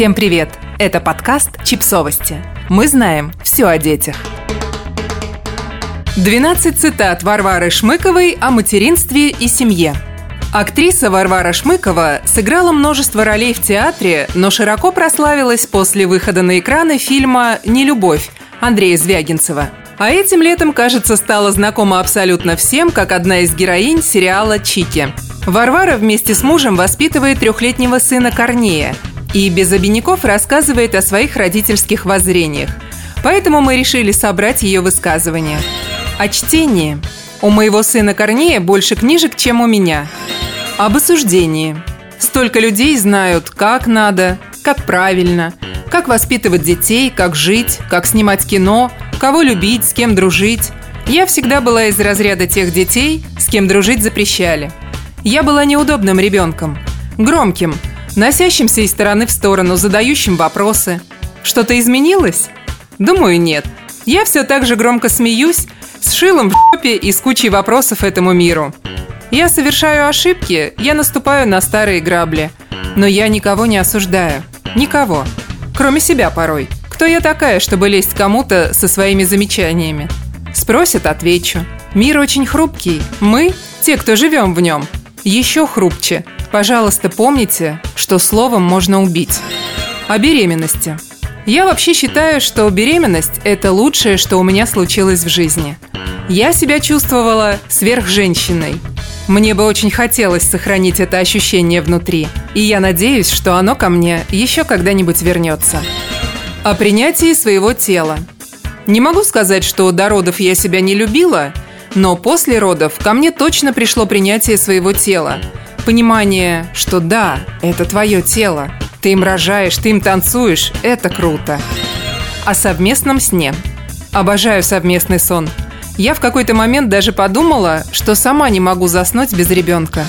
Всем привет! Это подкаст «Чипсовости». Мы знаем все о детях. 12 цитат Варвары Шмыковой о материнстве и семье. Актриса Варвара Шмыкова сыграла множество ролей в театре, но широко прославилась после выхода на экраны фильма «Нелюбовь» Андрея Звягинцева. А этим летом, кажется, стала знакома абсолютно всем, как одна из героинь сериала «Чики». Варвара вместе с мужем воспитывает трехлетнего сына Корнея – и без обиняков рассказывает о своих родительских воззрениях. Поэтому мы решили собрать ее высказывания. О чтении. У моего сына Корнея больше книжек, чем у меня. Об осуждении. Столько людей знают, как надо, как правильно, как воспитывать детей, как жить, как снимать кино, кого любить, с кем дружить. Я всегда была из разряда тех детей, с кем дружить запрещали. Я была неудобным ребенком, громким – носящимся из стороны в сторону, задающим вопросы. Что-то изменилось? Думаю, нет. Я все так же громко смеюсь, с шилом в жопе и с кучей вопросов этому миру. Я совершаю ошибки, я наступаю на старые грабли. Но я никого не осуждаю. Никого. Кроме себя порой. Кто я такая, чтобы лезть кому-то со своими замечаниями? Спросят, отвечу. Мир очень хрупкий. Мы, те, кто живем в нем, еще хрупче – Пожалуйста, помните, что словом можно убить. О беременности. Я вообще считаю, что беременность – это лучшее, что у меня случилось в жизни. Я себя чувствовала сверхженщиной. Мне бы очень хотелось сохранить это ощущение внутри, и я надеюсь, что оно ко мне еще когда-нибудь вернется. О принятии своего тела. Не могу сказать, что до родов я себя не любила, но после родов ко мне точно пришло принятие своего тела – Понимание, что да, это твое тело. Ты им рожаешь, ты им танцуешь. Это круто. О совместном сне. Обожаю совместный сон. Я в какой-то момент даже подумала, что сама не могу заснуть без ребенка.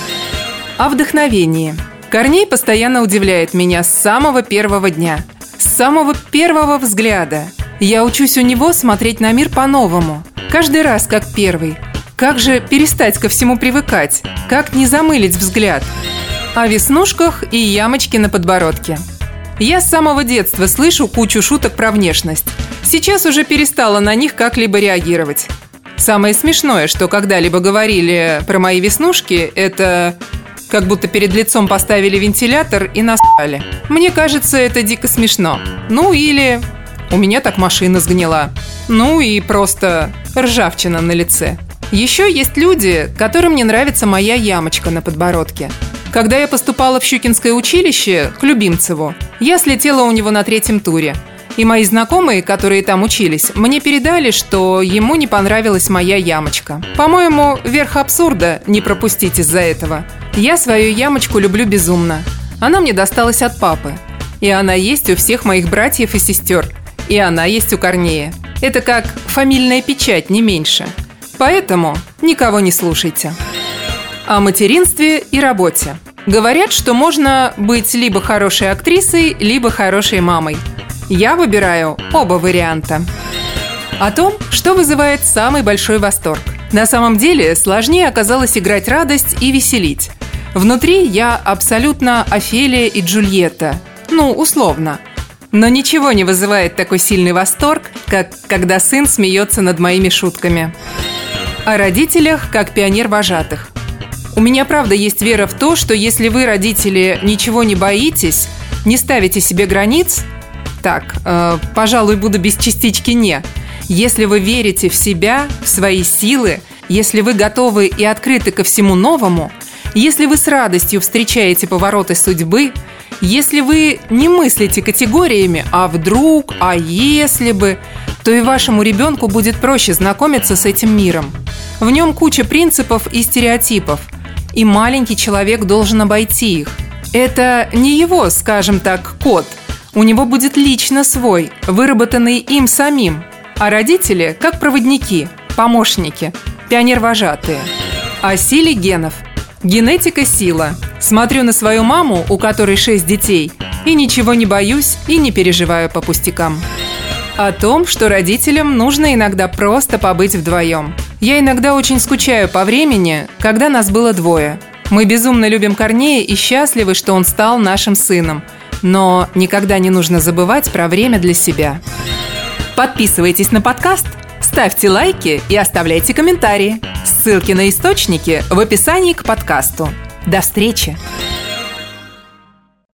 О вдохновении. Корней постоянно удивляет меня с самого первого дня. С самого первого взгляда. Я учусь у него смотреть на мир по-новому. Каждый раз как первый – как же перестать ко всему привыкать? Как не замылить взгляд? О веснушках и ямочке на подбородке. Я с самого детства слышу кучу шуток про внешность. Сейчас уже перестала на них как-либо реагировать. Самое смешное, что когда-либо говорили про мои веснушки, это как будто перед лицом поставили вентилятор и насрали. Мне кажется, это дико смешно. Ну или у меня так машина сгнила. Ну и просто ржавчина на лице. Еще есть люди, которым не нравится моя ямочка на подбородке. Когда я поступала в Щукинское училище к Любимцеву, я слетела у него на третьем туре. И мои знакомые, которые там учились, мне передали, что ему не понравилась моя ямочка. По-моему, верх абсурда не пропустить из-за этого. Я свою ямочку люблю безумно. Она мне досталась от папы. И она есть у всех моих братьев и сестер. И она есть у Корнея. Это как фамильная печать, не меньше – Поэтому никого не слушайте. О материнстве и работе. Говорят, что можно быть либо хорошей актрисой, либо хорошей мамой. Я выбираю оба варианта. О том, что вызывает самый большой восторг. На самом деле сложнее оказалось играть радость и веселить. Внутри я абсолютно Офелия и Джульетта. Ну, условно. Но ничего не вызывает такой сильный восторг, как когда сын смеется над моими шутками. О родителях как пионер-вожатых. У меня правда есть вера в то, что если вы, родители, ничего не боитесь, не ставите себе границ, так, э, пожалуй, буду без частички «не», если вы верите в себя, в свои силы, если вы готовы и открыты ко всему новому, если вы с радостью встречаете повороты судьбы, если вы не мыслите категориями «а вдруг», «а если бы», то и вашему ребенку будет проще знакомиться с этим миром. В нем куча принципов и стереотипов, и маленький человек должен обойти их. Это не его, скажем так, код. У него будет лично свой, выработанный им самим. А родители как проводники, помощники, пионер-вожатые. О силе генов. Генетика – сила. Смотрю на свою маму, у которой шесть детей, и ничего не боюсь и не переживаю по пустякам. О том, что родителям нужно иногда просто побыть вдвоем. Я иногда очень скучаю по времени, когда нас было двое. Мы безумно любим Корнея и счастливы, что он стал нашим сыном. Но никогда не нужно забывать про время для себя. Подписывайтесь на подкаст, ставьте лайки и оставляйте комментарии. Ссылки на источники в описании к подкасту. До встречи!